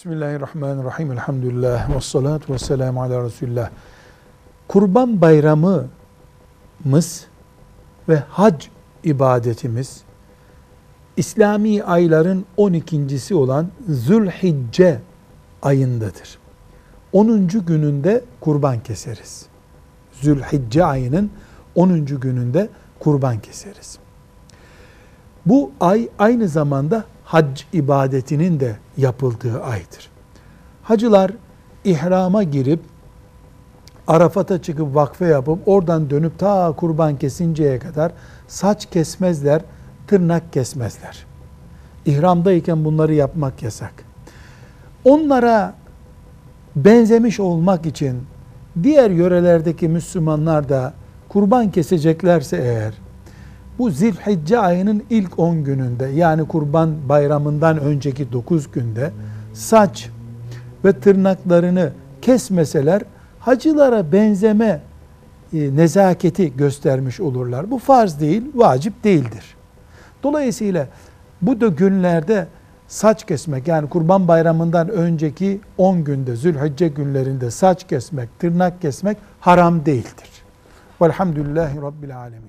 Bismillahirrahmanirrahim. Elhamdülillah. Ve salatu ve selamu ala Resulullah. Kurban bayramımız ve hac ibadetimiz İslami ayların 12.si olan Zülhicce ayındadır. 10. gününde kurban keseriz. Zülhicce ayının 10. gününde kurban keseriz. Bu ay aynı zamanda hac ibadetinin de yapıldığı aydır. Hacılar ihrama girip Arafat'a çıkıp vakfe yapıp oradan dönüp ta kurban kesinceye kadar saç kesmezler, tırnak kesmezler. İhramdayken bunları yapmak yasak. Onlara benzemiş olmak için diğer yörelerdeki Müslümanlar da kurban keseceklerse eğer bu Zilhicce ayının ilk 10 gününde yani kurban bayramından önceki 9 günde saç ve tırnaklarını kesmeseler hacılara benzeme e, nezaketi göstermiş olurlar. Bu farz değil, vacip değildir. Dolayısıyla bu da günlerde saç kesmek yani kurban bayramından önceki 10 günde Zülhicce günlerinde saç kesmek, tırnak kesmek haram değildir. Velhamdülillahi Rabbil Alemin.